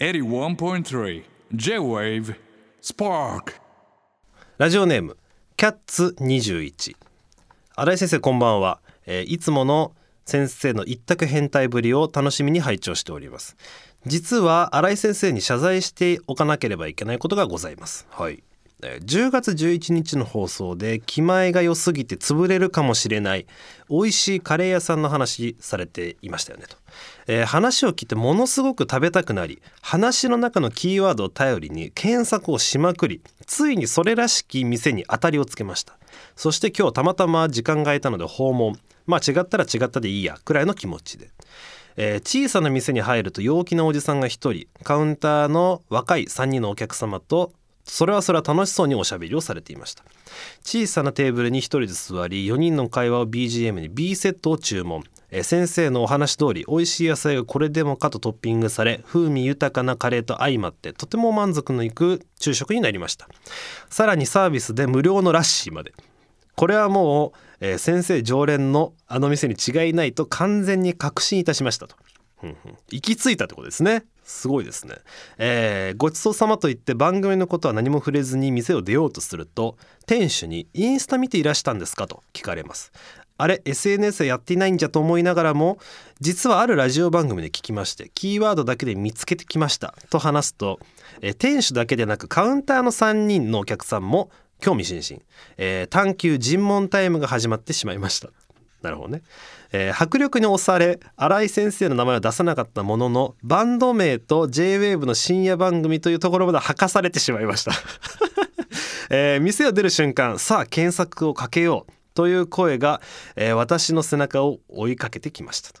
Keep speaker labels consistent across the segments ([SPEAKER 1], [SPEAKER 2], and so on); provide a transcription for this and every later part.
[SPEAKER 1] 81.3 J-Wave Spark
[SPEAKER 2] ラジオネームキャッツ21新井先生こんばんは、えーいつもの先生の一択変態ぶりを楽しみに拝聴しております。実は新井先生に謝罪しておかなければいけないことがございます。はい。え10月11日の放送で気前が良すぎて潰れるかもしれない美味しいカレー屋さんの話されていましたよねと、えー話を聞いてものすごく食べたくなり話の中のキーワードを頼りに検索をしまくりついにそれらしき店に当たりをつけました。そして今日たまたま時間が空いたので訪問。まあ違ったら違ったでいいやくらいの気持ちで。えー小さな店に入ると陽気なおじさんが一人カウンターの若い3人のお客様とそれはそれは楽しそうにおしゃべりをされていました。小さなテーブルに一人で座り4人の会話を BGM に B セットを注文。え先生のお話通り美味しい野菜がこれでもかとトッピングされ風味豊かなカレーと相まってとても満足のいく昼食になりました。さらにサービスで無料のラッシーまで。これはもう、えー先生常連のあの店に違いないと完全に確信いたしましたと。行き着いたってことですね。すごいですね、えーごちそうさまと言って番組のことは何も触れずに店を出ようとすると店主に「インスタ見ていらしたんですか?」と聞かれます。あれ SNS はやっていないんじゃと思いながらも実はあるラジオ番組で聞きましてキーワードだけで見つけてきました。と話すと、えー店主だけでなくカウンターの3人のお客さんも興味津々、えー探求尋問タイムが始まってしまいました。なるほどね、えー迫力に押され新井先生の名前を出さなかったもののバンド名と JWAVE の深夜番組というところまで吐かされてしまいました、えー店を出る瞬間さあ検索をかけようという声が、えー私の背中を追いかけてきましたと。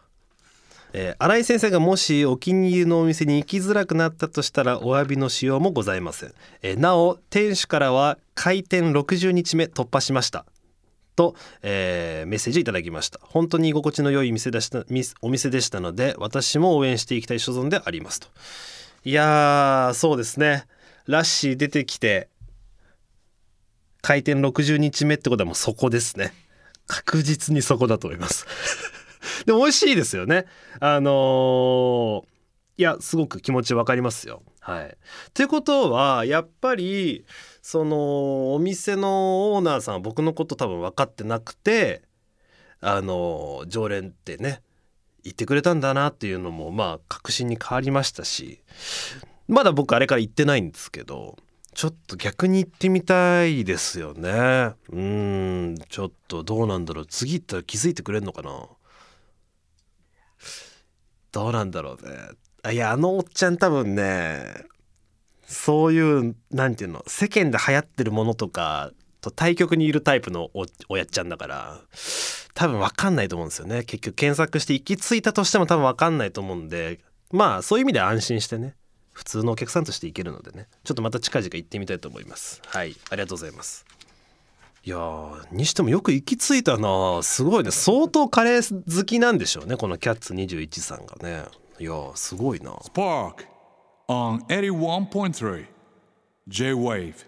[SPEAKER 2] えー新井先生がもしお気に入りのお店に行きづらくなったとしたらお詫びのしようもございません、えーなお店主からは開店60日目突破しました。と、えーメッセージいただきました。本当に居心地の良い店でしたお店でしたので私も応援していきたい所存でありますと。いやーそうですね。ラッシー出てきて開店60日目ってことはもうそこですね。確実にそこだと思います。でも美味しいですよね。あのーいやすごく気持ちわかりますよ。はい。ってことはやっぱりそのお店のオーナーさんは僕のこと多分分かってなくてあの常連ってね言ってくれたんだなっていうのもまあ確信に変わりましたしまだ僕あれから行ってないんですけどちょっと逆に行ってみたいですよね。うんちょっとどうなんだろう。次行ったら気づいてくれんのかな。どうなんだろうね。あいやあのおっちゃん多分ねそういうなんていうの世間で流行ってるものとかと対極にいるタイプのおおやっちゃんだから多分分かんないと思うんですよね。結局検索して行き着いたとしても多分分かんないと思うんでまあそういう意味で安心してね普通のお客さんとして行けるのでね。ちょっとまた近々行ってみたいと思います。はいありがとうございます。いやーにしてもよく行き着いたな。すごいね。相当カレー好きなんでしょうねこのキャッツ21さんがね。いやーすごいな。
[SPEAKER 1] Spark on 81.3 J Wave.